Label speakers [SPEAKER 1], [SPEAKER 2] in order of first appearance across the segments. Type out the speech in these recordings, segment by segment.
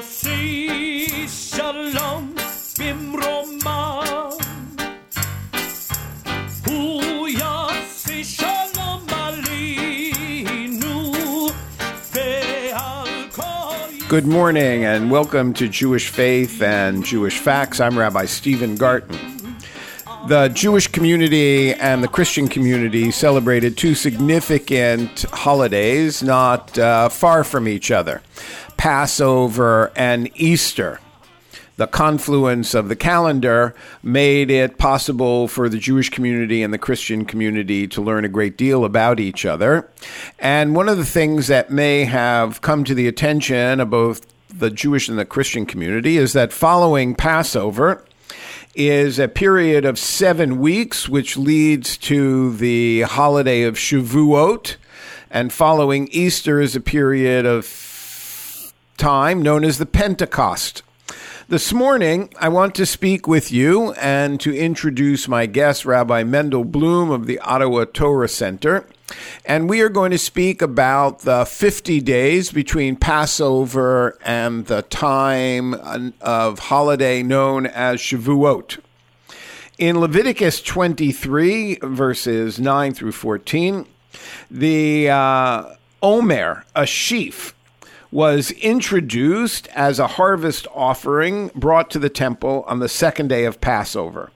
[SPEAKER 1] יוסי שלום במרומה הוא יוסי שלום עלינו ועל כל
[SPEAKER 2] Good morning and welcome to Jewish Faith and Jewish Facts. I'm Rabbi Stephen Garten. The Jewish community and the Christian community celebrated two significant holidays not uh, far from each other Passover and Easter. The confluence of the calendar made it possible for the Jewish community and the Christian community to learn a great deal about each other. And one of the things that may have come to the attention of both the Jewish and the Christian community is that following Passover, is a period of seven weeks, which leads to the holiday of Shavuot. And following Easter is a period of time known as the Pentecost. This morning, I want to speak with you and to introduce my guest, Rabbi Mendel Bloom of the Ottawa Torah Center. And we are going to speak about the 50 days between Passover and the time of holiday known as Shavuot. In Leviticus 23, verses 9 through 14, the uh, Omer, a sheaf, was introduced as a harvest offering brought to the temple on the second day of Passover.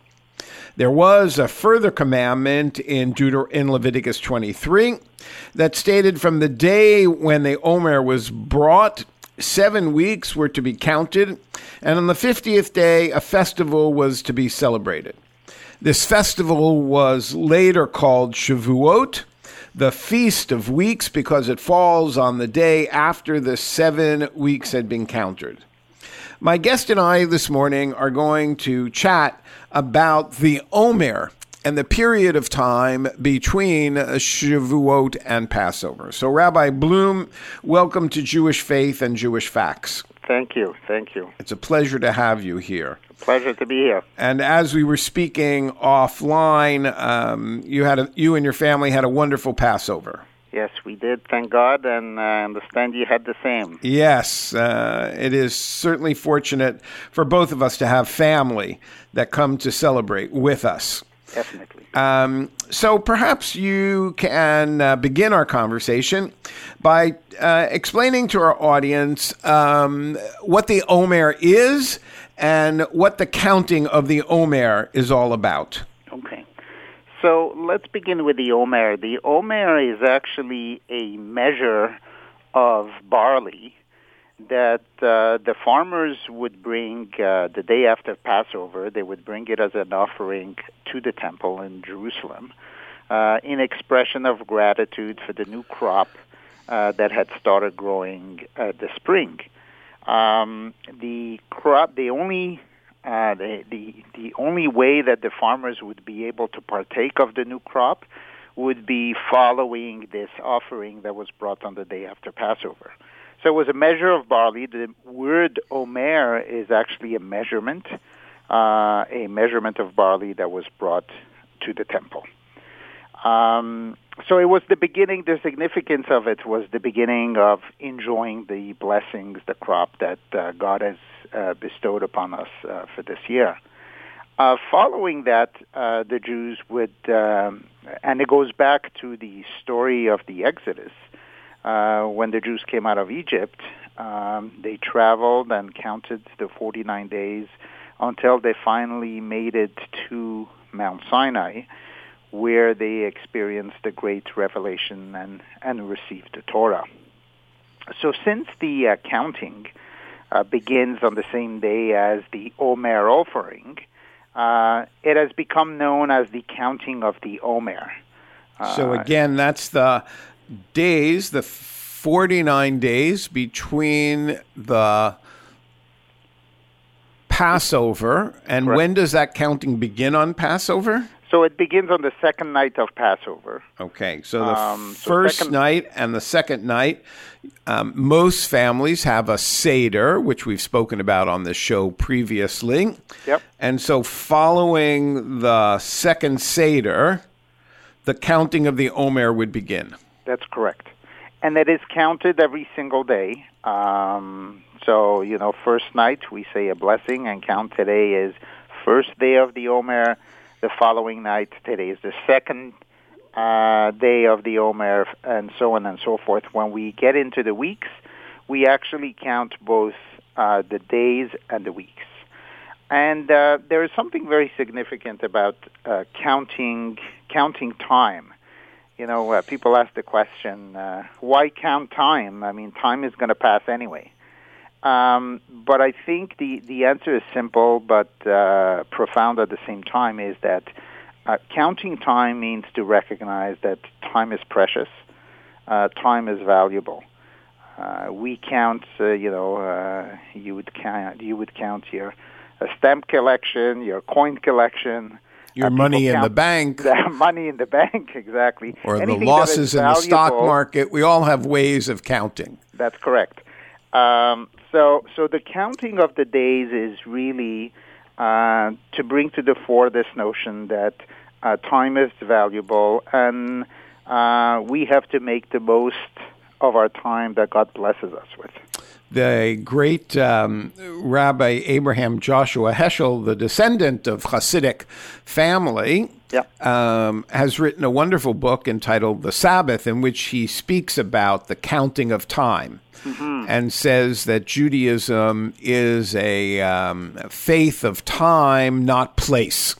[SPEAKER 2] There was a further commandment in, Deuter- in Leviticus 23 that stated from the day when the Omer was brought, seven weeks were to be counted, and on the 50th day, a festival was to be celebrated. This festival was later called Shavuot, the Feast of Weeks, because it falls on the day after the seven weeks had been counted. My guest and I this morning are going to chat about the Omer and the period of time between Shavuot and Passover. So, Rabbi Bloom, welcome to Jewish Faith and Jewish Facts.
[SPEAKER 3] Thank you. Thank you.
[SPEAKER 2] It's a pleasure to have you here.
[SPEAKER 3] Pleasure to be here.
[SPEAKER 2] And as we were speaking offline, um, you had a, you and your family had a wonderful Passover.
[SPEAKER 3] Yes, we did. Thank God, and I understand you had the same.
[SPEAKER 2] Yes, uh, it is certainly fortunate for both of us to have family that come to celebrate with us.
[SPEAKER 3] Definitely.
[SPEAKER 2] Um, so perhaps you can uh, begin our conversation by uh, explaining to our audience um, what the Omer is and what the counting of the Omer is all about.
[SPEAKER 3] Okay. So let's begin with the Omer. The Omer is actually a measure of barley that uh, the farmers would bring uh, the day after Passover. They would bring it as an offering to the temple in Jerusalem uh, in expression of gratitude for the new crop uh, that had started growing uh, the spring. Um, the crop, the only uh, the, the the only way that the farmers would be able to partake of the new crop would be following this offering that was brought on the day after Passover. So it was a measure of barley. The word omer is actually a measurement, uh, a measurement of barley that was brought to the temple. Um, so it was the beginning. The significance of it was the beginning of enjoying the blessings, the crop that uh, God has uh, bestowed upon us uh, for this year. Uh, following that, uh, the Jews would, um, and it goes back to the story of the Exodus. Uh, when the Jews came out of Egypt, um, they traveled and counted the 49 days until they finally made it to Mount Sinai where they experienced the great revelation and, and received the Torah. So since the uh, counting uh, begins on the same day as the Omer offering, uh, it has become known as the counting of the Omer.
[SPEAKER 2] so again, that's the days, the 49 days between the Passover, and when does that counting begin on Passover?
[SPEAKER 3] So it begins on the second night of Passover.
[SPEAKER 2] Okay, so the
[SPEAKER 3] Um, so
[SPEAKER 2] first
[SPEAKER 3] second-
[SPEAKER 2] night and the second night, um, most families have a Seder, which we've spoken about on this show previously.
[SPEAKER 3] Yep.
[SPEAKER 2] And so following the second Seder, the counting of the Omer would begin.
[SPEAKER 3] That's correct. and that is counted every single day. Um, so you know, first night we say a blessing and count today is first day of the Omer. The following night today is the second uh, day of the Omer, and so on and so forth. When we get into the weeks, we actually count both uh, the days and the weeks. And uh, there is something very significant about uh, counting counting time. You know, uh, people ask the question, uh, why count time? I mean, time is going to pass anyway. Um, but I think the, the answer is simple but uh, profound at the same time is that uh, counting time means to recognize that time is precious, uh, time is valuable. Uh, we count, uh, you know, uh, you would count, you would count your uh, stamp collection, your coin collection,
[SPEAKER 2] Your
[SPEAKER 3] Uh,
[SPEAKER 2] money in the bank
[SPEAKER 3] the money in the bank, exactly,
[SPEAKER 2] or the
[SPEAKER 3] Anything that
[SPEAKER 2] losses in the stock market. We all have ways of counting.
[SPEAKER 3] That's correct. Um, so, so the counting of the days is really uh, to bring to the fore this notion that uh, time is valuable, and uh, we have to make the most of our time that God blesses us with.
[SPEAKER 2] The great um, Rabbi Abraham Joshua Heschel, the descendant of Hasidic family,
[SPEAKER 3] Yeah.
[SPEAKER 2] um, has written a wonderful book entitled The Sabbath, in which he speaks about the counting of time. And says that Judaism is a um, faith of time, not place.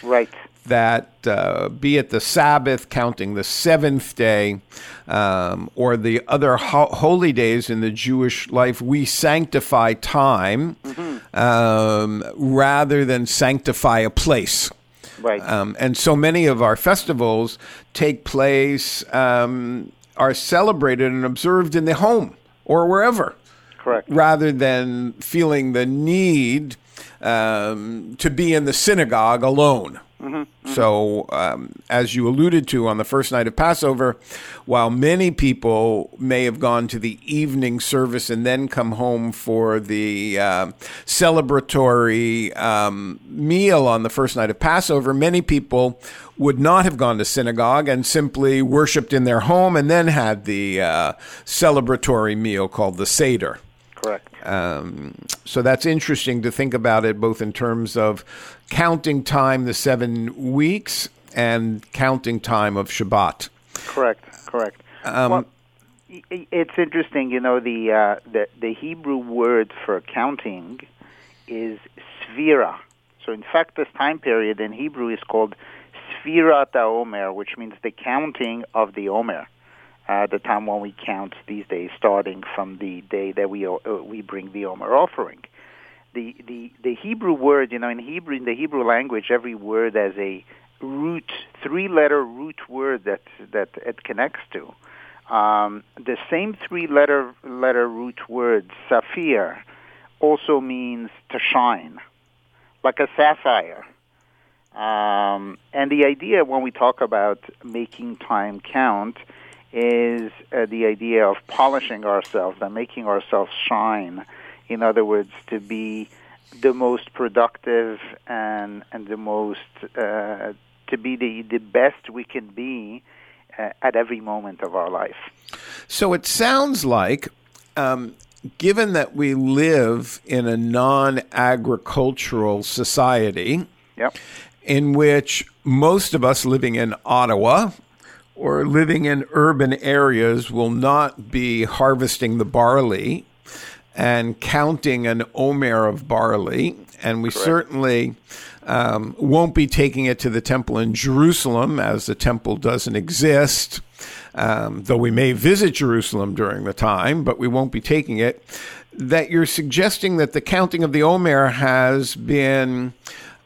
[SPEAKER 3] Right.
[SPEAKER 2] That uh, be it the Sabbath, counting the seventh day, um, or the other ho- holy days in the Jewish life, we sanctify time um, rather than sanctify a place.
[SPEAKER 3] Right.
[SPEAKER 2] Um, and so many of our festivals take place, um, are celebrated and observed in the home or wherever
[SPEAKER 3] Correct.
[SPEAKER 2] rather than feeling the need um, to be in the synagogue alone. So, um, as you alluded to on the first night of Passover, while many people may have gone to the evening service and then come home for the uh, celebratory um, meal on the first night of Passover, many people would not have gone to synagogue and simply worshipped in their home and then had the uh, celebratory meal called the Seder.
[SPEAKER 3] Correct.
[SPEAKER 2] Um, so that's interesting to think about it both in terms of counting time, the seven weeks, and counting time of Shabbat.
[SPEAKER 3] Correct. Correct.
[SPEAKER 2] Um,
[SPEAKER 3] well, it's interesting. You know, the uh, the the Hebrew word for counting is sphira. So, in fact, this time period in Hebrew is called Sfirat Omer, which means the counting of the Omer. Uh, the time when we count these days, starting from the day that we uh, we bring the Omer offering. The, the the Hebrew word, you know, in Hebrew in the Hebrew language, every word has a root, three-letter root word that that it connects to. Um, the same three-letter letter root word, sapphire, also means to shine, like a sapphire. Um, and the idea when we talk about making time count is uh, the idea of polishing ourselves and making ourselves shine. In other words, to be the most productive and and the most uh, to be the the best we can be uh, at every moment of our life.
[SPEAKER 2] So it sounds like, um, given that we live in a non agricultural society,
[SPEAKER 3] Yep.
[SPEAKER 2] in which most of us living in Ottawa or living in urban areas will not be harvesting the barley and counting an omer of barley. And we certainly um, won't be taking it to the temple in Jerusalem, as the temple doesn't exist. Um, though we may visit Jerusalem during the time, but we won't be taking it. That you're suggesting that the counting of the Omer has been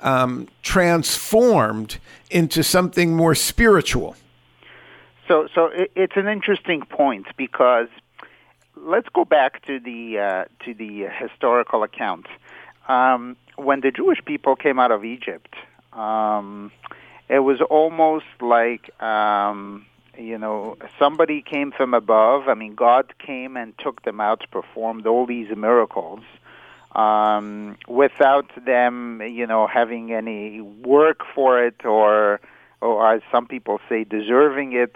[SPEAKER 2] um, transformed into something more spiritual.
[SPEAKER 3] So, so it, it's an interesting point because let's go back to the uh, to the historical account. Um, when the Jewish people came out of Egypt, um, it was almost like um, you know somebody came from above. I mean, God came and took them out, performed all these miracles. Um, without them, you know, having any work for it, or, or as some people say, deserving it,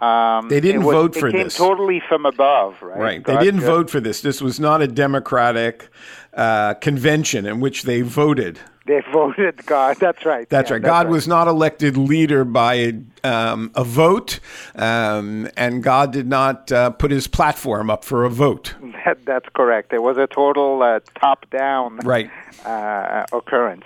[SPEAKER 3] Um,
[SPEAKER 2] They didn't
[SPEAKER 3] was,
[SPEAKER 2] vote for
[SPEAKER 3] it came
[SPEAKER 2] this.
[SPEAKER 3] totally from above, right?
[SPEAKER 2] Right.
[SPEAKER 3] God
[SPEAKER 2] they didn't
[SPEAKER 3] just-
[SPEAKER 2] vote for this. This was not a democratic uh, convention in which they voted.
[SPEAKER 3] They voted God. That's right.
[SPEAKER 2] That's
[SPEAKER 3] Yeah,
[SPEAKER 2] right. God was not elected leader by um, a vote, um, and God did not uh, put his platform up for a vote.
[SPEAKER 3] That, that's correct. It was a total uh, top-down
[SPEAKER 2] Right.
[SPEAKER 3] uh, occurrence.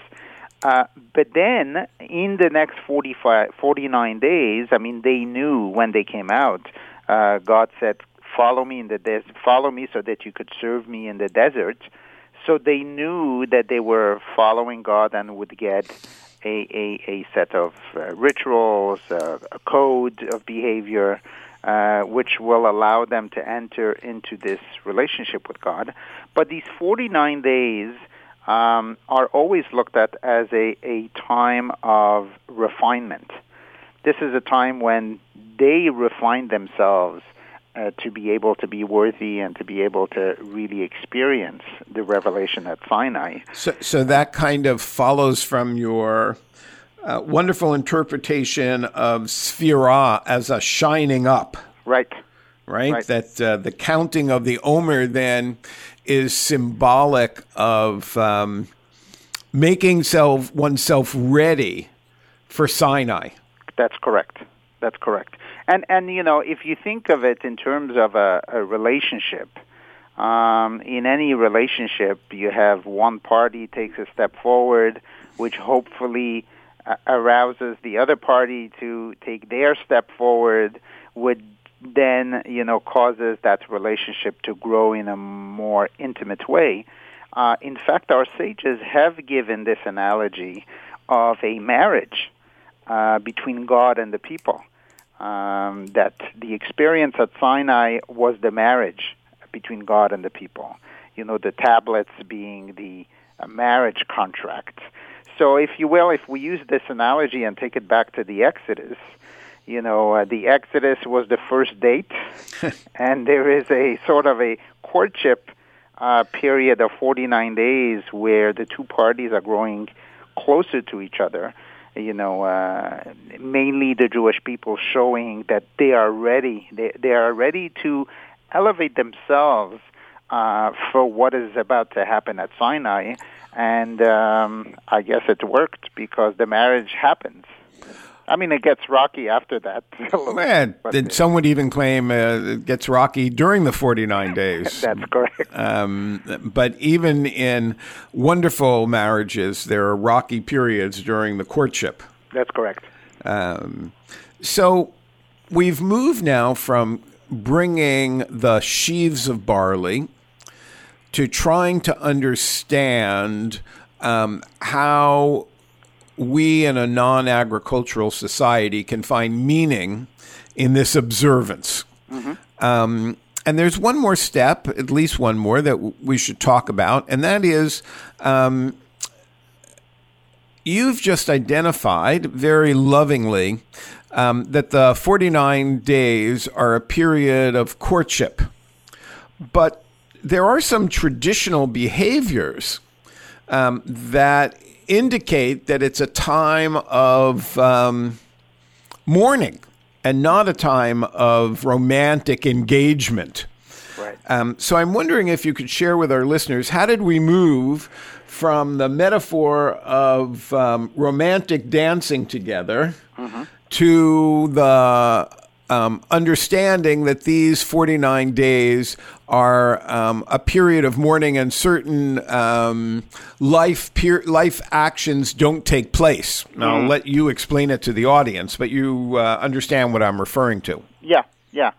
[SPEAKER 3] Uh, but then, in the next 45, 49 days, I mean, they knew when they came out. Uh, God said, "Follow me in the des- follow me, so that you could serve me in the desert." So they knew that they were following God and would get a a, a set of uh, rituals, uh, a code of behavior, uh, which will allow them to enter into this relationship with God. But these 49 days um, are always looked at as a, a time of refinement. This is a time when they refine themselves uh, to be able to be worthy and to be able to really experience the revelation at Sinai.
[SPEAKER 2] So, so that kind of follows from your uh, wonderful interpretation of Sphira as a shining up.
[SPEAKER 3] Right.
[SPEAKER 2] right?
[SPEAKER 3] Right.
[SPEAKER 2] That uh, the counting of the Omer then is symbolic of um, making self oneself ready for Sinai.
[SPEAKER 3] That's correct. That's correct. And and you know, if you think of it in terms of a, a relationship, um, in any relationship, you have one party takes a step forward, which hopefully uh, arouses the other party to take their step forward, would then you know causes that relationship to grow in a more intimate way. Uh, in fact, our sages have given this analogy of a marriage uh, between God and the people. Um, that the experience at Sinai was the marriage between God and the people. You know, the tablets being the uh, marriage contract. So, if you will, if we use this analogy and take it back to the Exodus, you know, uh, the Exodus was the first date, and there is a sort of a courtship uh, period of 49 days where the two parties are growing closer to each other. You know, uh, mainly the Jewish people showing that they are ready. They, they are ready to elevate themselves uh, for what is about to happen at Sinai. And um, I guess it worked because the marriage happens. I mean, it gets rocky after that.
[SPEAKER 2] Man, then some would even claim uh, it gets rocky during the 49 days.
[SPEAKER 3] That's correct.
[SPEAKER 2] Um, but even in wonderful marriages, there are rocky periods during the courtship.
[SPEAKER 3] That's correct.
[SPEAKER 2] Um, so we've moved now from bringing the sheaves of barley to trying to understand um, how we in a non agricultural society can find meaning in this observance. Um, and there's one more step, at least one more, that w- we should talk about, and that is um, you've just identified very lovingly um, that the 49 days are a period of courtship. But there are some traditional behaviors um, that indicate that it's a time of um, mourning and not a time of romantic engagement.
[SPEAKER 3] Right.
[SPEAKER 2] Um, so I'm wondering if you could share with our listeners how did we move from the metaphor of um, romantic dancing together to the um, understanding that these 49 days are um, a period of mourning and certain um, life per- life actions don't take place. Now, I'll let you explain it to the audience, but you uh, understand what I'm referring to.
[SPEAKER 3] Yeah, yeah.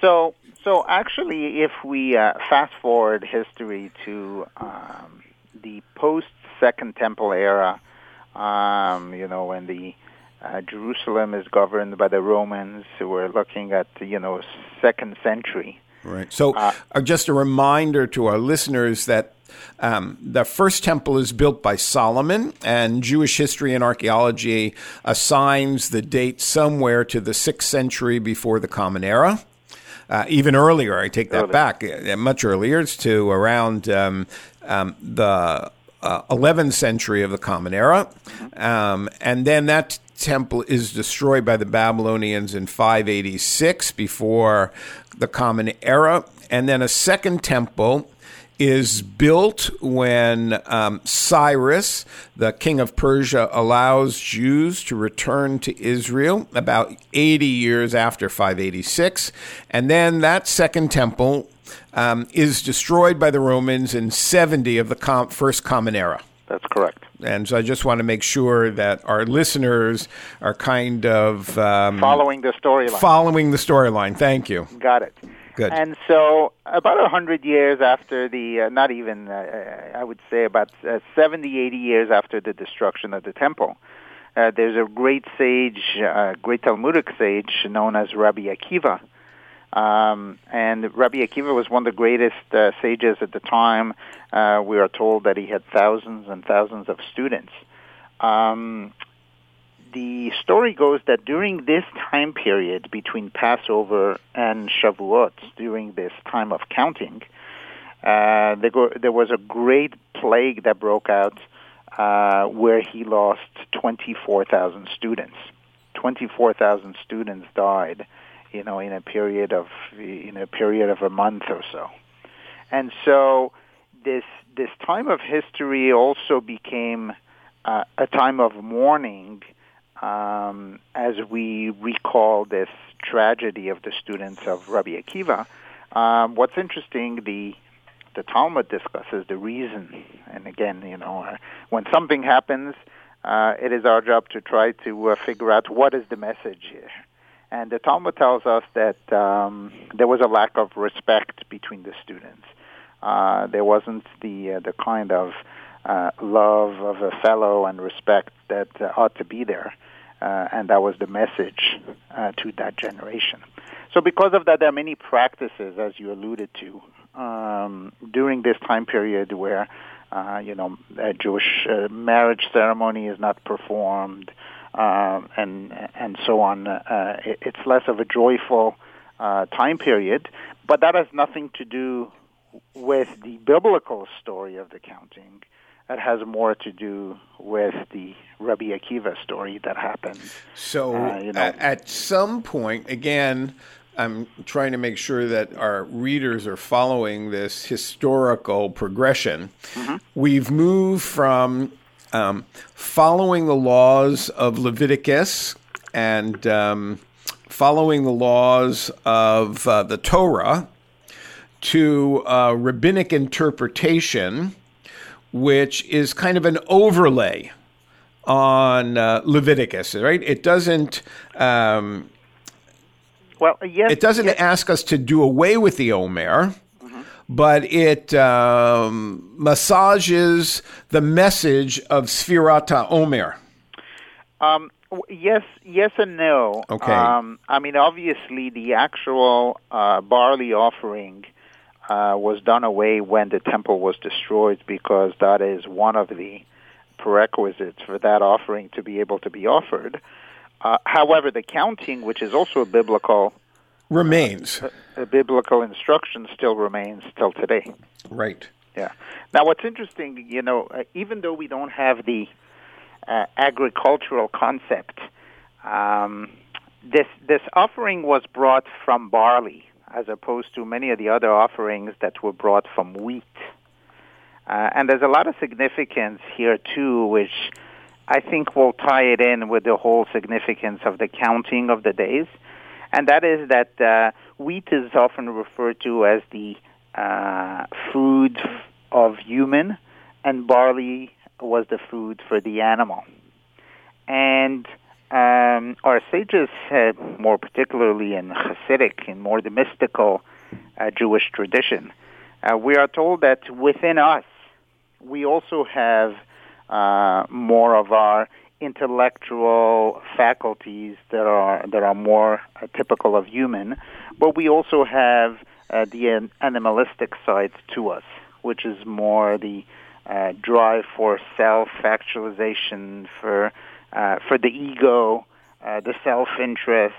[SPEAKER 3] So, so actually, if we uh, fast forward history to um, the post Second Temple era, um, you know, when the uh, Jerusalem is governed by the Romans, we're looking at you know second century.
[SPEAKER 2] Right. So, uh, just a reminder to our listeners that um, the first temple is built by Solomon, and Jewish history and archaeology assigns the date somewhere to the sixth century before the Common Era. Uh, even earlier, I take that
[SPEAKER 3] Earlier.
[SPEAKER 2] back, uh, much earlier. It's to around um, um, the uh, 11th century of the Common Era. Um, and then that temple is destroyed by the Babylonians in 586 before the Common Era. And then a second temple is built when um, Cyrus, the king of Persia, allows Jews to return to Israel about 80 years after 586. And then that second temple um, is destroyed by the Romans in 70 of the com- first Common Era.
[SPEAKER 3] That's correct.
[SPEAKER 2] And so I just want to make sure that our listeners are kind of um,
[SPEAKER 3] Following the storyline.
[SPEAKER 2] following the storyline. Thank you.
[SPEAKER 3] Got it.
[SPEAKER 2] Good.
[SPEAKER 3] And so, about a hundred years after the, uh, not even, uh, I would say about uh, 70, 80 years after the destruction of the temple, uh, there's a great sage, uh, great Talmudic sage known as Rabbi Akiva. Um, and Rabbi Akiva was one of the greatest uh, sages at the time. Uh, we are told that he had thousands and thousands of students. Um, the story goes that during this time period between Passover and Shavuot, during this time of counting, uh, there, go, there was a great plague that broke out uh, where he lost 24,000 students. 24,000 students died, you know, in a period of in a period of a month or so. And so this this time of history also became uh, a time of mourning um, as we recall this tragedy of the students of Rabbi Akiva. Um, what's interesting, the the Talmud discusses the reason, and again, you know, uh, when something happens, uh, it is our job to try to uh, figure out what is the message here. And the Talmud tells us that um, there was a lack of respect between the students. Uh, there wasn't the uh, the kind of uh, love of a fellow and respect that uh, ought to be there uh, and that was the message uh, to that generation. So, because of that, there are many practices, as you alluded to, um, during this time period where, uh, you know, a Jewish uh, marriage ceremony is not performed, uh, and and so on. Uh, it, it's less of a joyful uh, time period, but that has nothing to do with the biblical story of the counting that has more to do with the Rabbi Akiva story that happened.
[SPEAKER 2] So
[SPEAKER 3] Uh, you know.
[SPEAKER 2] at, at some point, again, I'm trying to make sure that our readers are following this historical progression.
[SPEAKER 3] Mm-hmm.
[SPEAKER 2] We've moved from um, following the laws of Leviticus and um, following the laws of uh, the Torah to uh, rabbinic interpretation, which is kind of an overlay on uh, Leviticus, right? It doesn't. Um,
[SPEAKER 3] Well, yes,
[SPEAKER 2] it doesn't
[SPEAKER 3] yes,
[SPEAKER 2] ask us to do away with the Omer, but it um, massages the message of Sfirata Omer.
[SPEAKER 3] Um, yes, yes, and no.
[SPEAKER 2] Okay.
[SPEAKER 3] Um, I mean, obviously, the actual uh, barley offering uh, was done away when the temple was destroyed, because that is one of the prerequisites for that offering to be able to be offered. Uh, however, the counting, which is also a biblical
[SPEAKER 2] Remains.
[SPEAKER 3] a biblical instruction, still remains till today.
[SPEAKER 2] Right.
[SPEAKER 3] Yeah. Now, what's interesting, you know, uh, even though we don't have the uh, agricultural concept, um, this this offering was brought from barley, as opposed to many of the other offerings that were brought from wheat. Uh, and there's a lot of significance here too, which I think will tie it in with the whole significance of the counting of the days, and that is that uh, wheat is often referred to as the uh, food of human, and barley was the food for the animal. And um, our sages, uh, more particularly in Hasidic, in more the mystical uh, Jewish tradition, uh, we are told that within us, we also have uh, more of our intellectual faculties that are that are more uh, typical of human, but we also have uh, the an- animalistic side to us, which is more the uh, drive for self-actualization, for uh, for the ego, uh, the self-interest,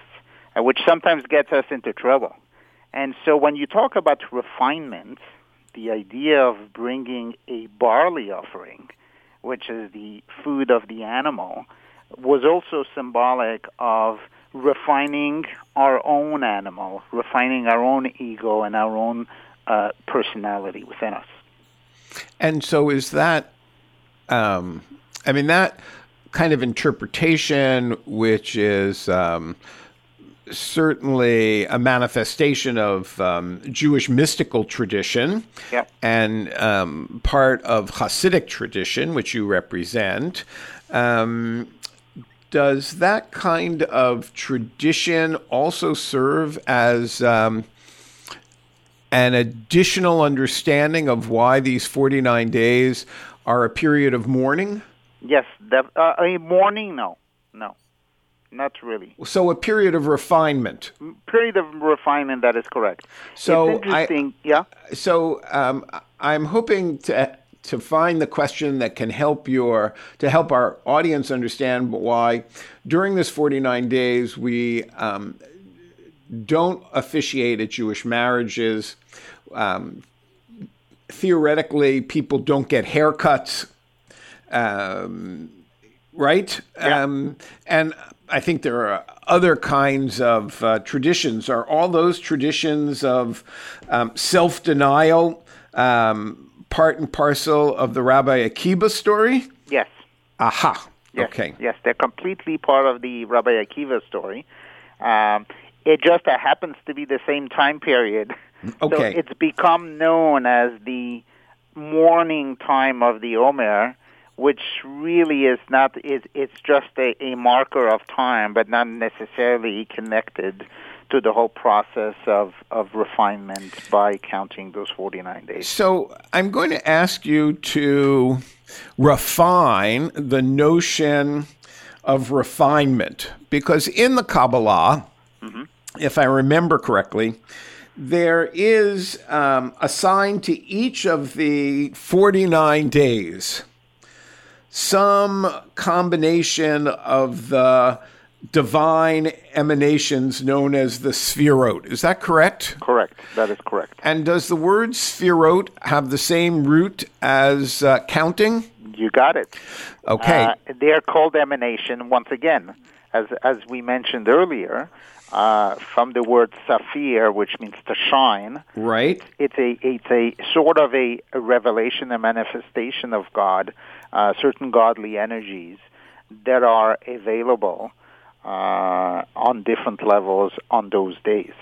[SPEAKER 3] uh, which sometimes gets us into trouble. And so, when you talk about refinement, the idea of bringing a barley offering, which is the food of the animal, was also symbolic of refining our own animal, refining our own ego and our own uh, personality within us.
[SPEAKER 2] And so, is that, um, I mean, that kind of interpretation, which is um, certainly a manifestation of um, Jewish mystical tradition and um, part of Hasidic tradition, which you represent. Um, does that kind of tradition also serve as um, an additional understanding of why these 49 days are a period of mourning?
[SPEAKER 3] Yes, that, uh, a mourning, no, no, not really.
[SPEAKER 2] So, a period of refinement.
[SPEAKER 3] Period of refinement, that is correct.
[SPEAKER 2] So
[SPEAKER 3] interesting, yeah.
[SPEAKER 2] So, um, I'm hoping to to find the question that can help your to help our audience understand why during this 49 days we um, don't officiate at Jewish marriages. Um, theoretically, people don't get haircuts, um, right?
[SPEAKER 3] Yeah.
[SPEAKER 2] Um, and I think there are other kinds of uh, traditions. Are all those traditions of um, self denial um, part and parcel of the Rabbi Akiba story?
[SPEAKER 3] Yes.
[SPEAKER 2] Aha.
[SPEAKER 3] Yes,
[SPEAKER 2] Okay.
[SPEAKER 3] Yes, they're completely part of the Rabbi Akiva story. Um, it just uh, happens to be the same time period. So
[SPEAKER 2] Okay.
[SPEAKER 3] it's become known as the mourning time of the Omer, which really is not. It, it's just a, a marker of time, but not necessarily connected to the whole process of, of refinement by counting those 49 days.
[SPEAKER 2] So I'm going to ask you to refine the notion of refinement because in the Kabbalah, if I remember correctly, there is um, assigned to each of the 49 days some combination of the divine emanations known as the Sphirot. Is that correct?
[SPEAKER 3] Correct. That is correct.
[SPEAKER 2] And does the word Sphirot have the same root as uh, counting?
[SPEAKER 3] You got it.
[SPEAKER 2] Okay.
[SPEAKER 3] Uh, they are called emanation once again, as as we mentioned earlier, uh, from the word saphir, which means to shine.
[SPEAKER 2] right.
[SPEAKER 3] It's a it's a sort of a, a revelation, a manifestation of God, uh, certain godly energies that are available uh, on different levels on those days.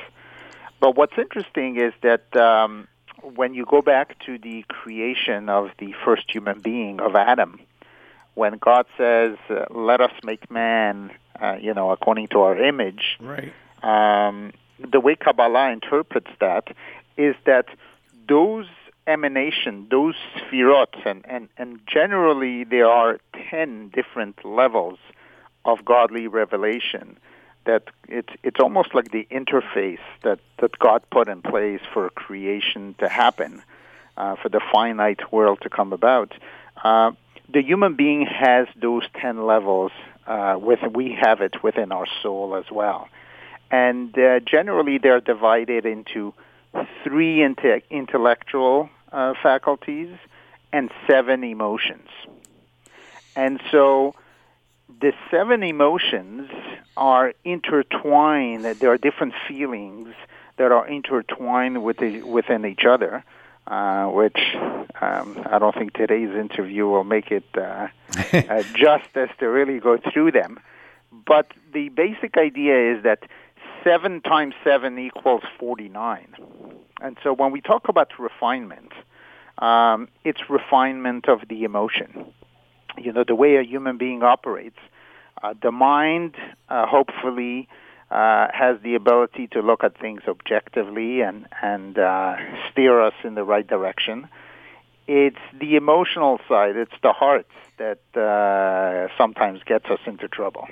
[SPEAKER 3] But what's interesting is that um, when you go back to the creation of the first human being, of Adam, when God says, "Let us make man," uh, you know, according to our image,
[SPEAKER 2] Right.
[SPEAKER 3] um, the way Kabbalah interprets that is that those emanation, those sphirot, and, and, and generally there are 10 different levels of godly revelation that it's, it's almost like the interface that, that God put in place for creation to happen, uh, for the finite world to come about. Uh, the human being has those 10 levels, uh, with, we have it within our soul as well and uh, generally they're divided into three inte- intellectual uh, faculties and seven emotions. And so the seven emotions are intertwined. There are different feelings that are intertwined with the, within each other, uh, which um, I don't think today's interview will make it uh, uh, justice to really go through them. But the basic idea is that 7 times 7 equals 49. And so when we talk about refinement, um, it's refinement of the emotion. You know, the way a human being operates. Uh, the mind, uh, hopefully, uh, has the ability to look at things objectively and, and uh, steer us in the right direction. It's the emotional side, it's the heart that uh, sometimes gets us into trouble.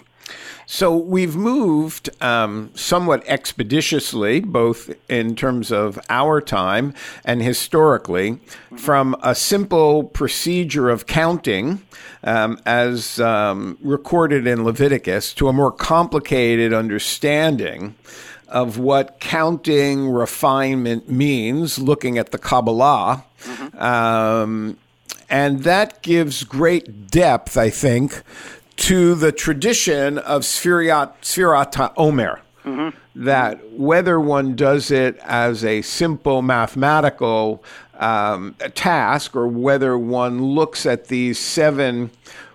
[SPEAKER 2] So we've moved um, somewhat expeditiously, both in terms of our time and historically, from a simple procedure of counting, um, as um, recorded in Leviticus, to a more complicated understanding of what counting refinement means, looking at the Kabbalah. Um, and that gives great depth, I think, to the tradition of Sfirat, Sfirat Omer. That whether one does it as a simple mathematical um, task or whether one looks at these seven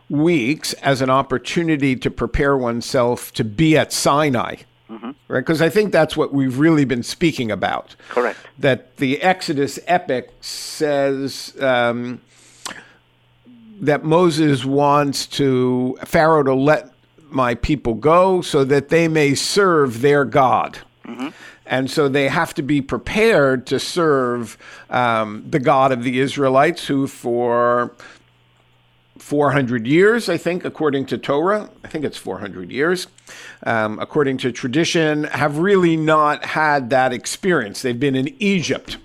[SPEAKER 2] weeks as an opportunity to prepare oneself to be at Sinai. Right, because I think that's what we've really been speaking about.
[SPEAKER 3] Correct.
[SPEAKER 2] That the Exodus epic says um, that Moses wants to Pharaoh to let my people go so that they may serve their God. And so they have to be prepared to serve um, the God of the Israelites, who for 400 years, I think, according to Torah, I think it's 400 years, um, according to tradition, have really not had that experience. They've been in Egypt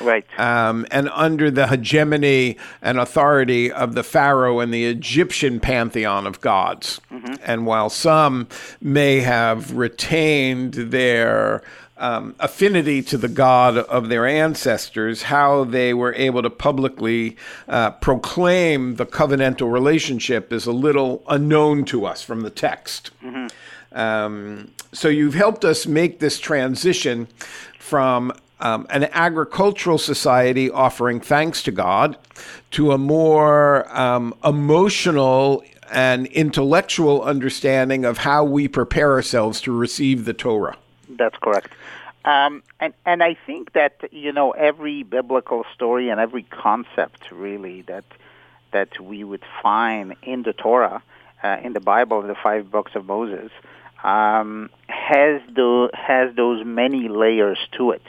[SPEAKER 3] Right.
[SPEAKER 2] um, and under the hegemony and authority of the Pharaoh and the Egyptian pantheon of gods. And while some may have retained their um, affinity to the God of their ancestors, how they were able to publicly uh, proclaim the covenantal relationship is a little unknown to us from the text. Um, so you've helped us make this transition from um, an agricultural society offering thanks to God to a more um, emotional and intellectual understanding of how we prepare ourselves to receive the Torah.
[SPEAKER 3] That's correct. Um, and and I think that you know every biblical story and every concept really that that we would find in the Torah, uh, in the Bible, the five books of Moses, um, has the has those many layers to it.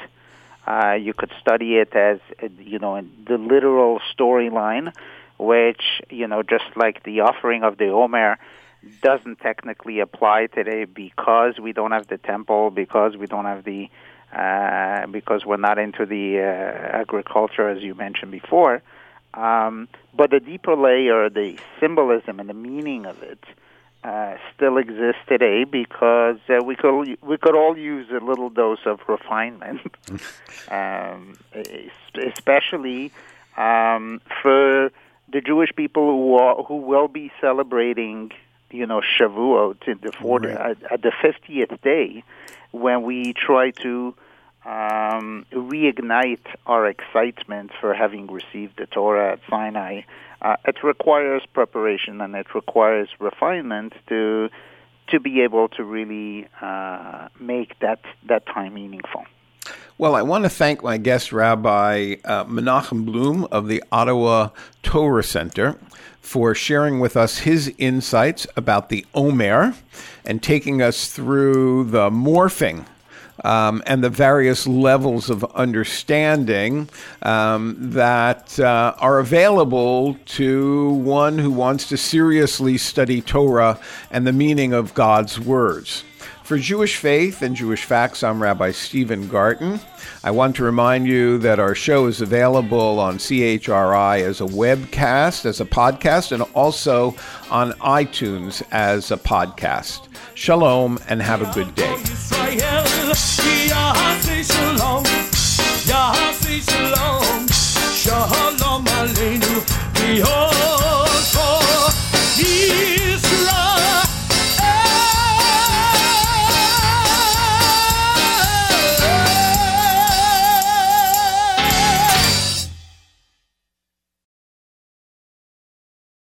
[SPEAKER 3] Uh, you could study it as you know in the literal storyline, which you know just like the offering of the Omer doesn't technically apply today because we don't have the temple, because we don't have the, uh, because we're not into the uh, agriculture as you mentioned before. Um, but the deeper layer, the symbolism and the meaning of it, uh, still exists today because uh, we could we could all use a little dose of refinement, um, especially um, for the Jewish people who are, who will be celebrating, you know, Shavuot in the 40, at, at the fiftieth day, when we try to um, reignite our excitement for having received the Torah at Sinai. Uh, it requires preparation and it requires refinement to to be able to really uh, make that that time meaningful.
[SPEAKER 2] Well, I want to thank my guest, Rabbi uh, Menachem Bloom of the Ottawa Torah Center, for sharing with us his insights about the Omer and taking us through the morphing um, and the various levels of understanding um, that uh, are available to one who wants to seriously study Torah and the meaning of God's words. For Jewish Faith and Jewish Facts, I'm Rabbi Stephen Garten. I want to remind you that our show is available on CHRI as a webcast, as a podcast, and also on iTunes as a podcast. Shalom and have a good day.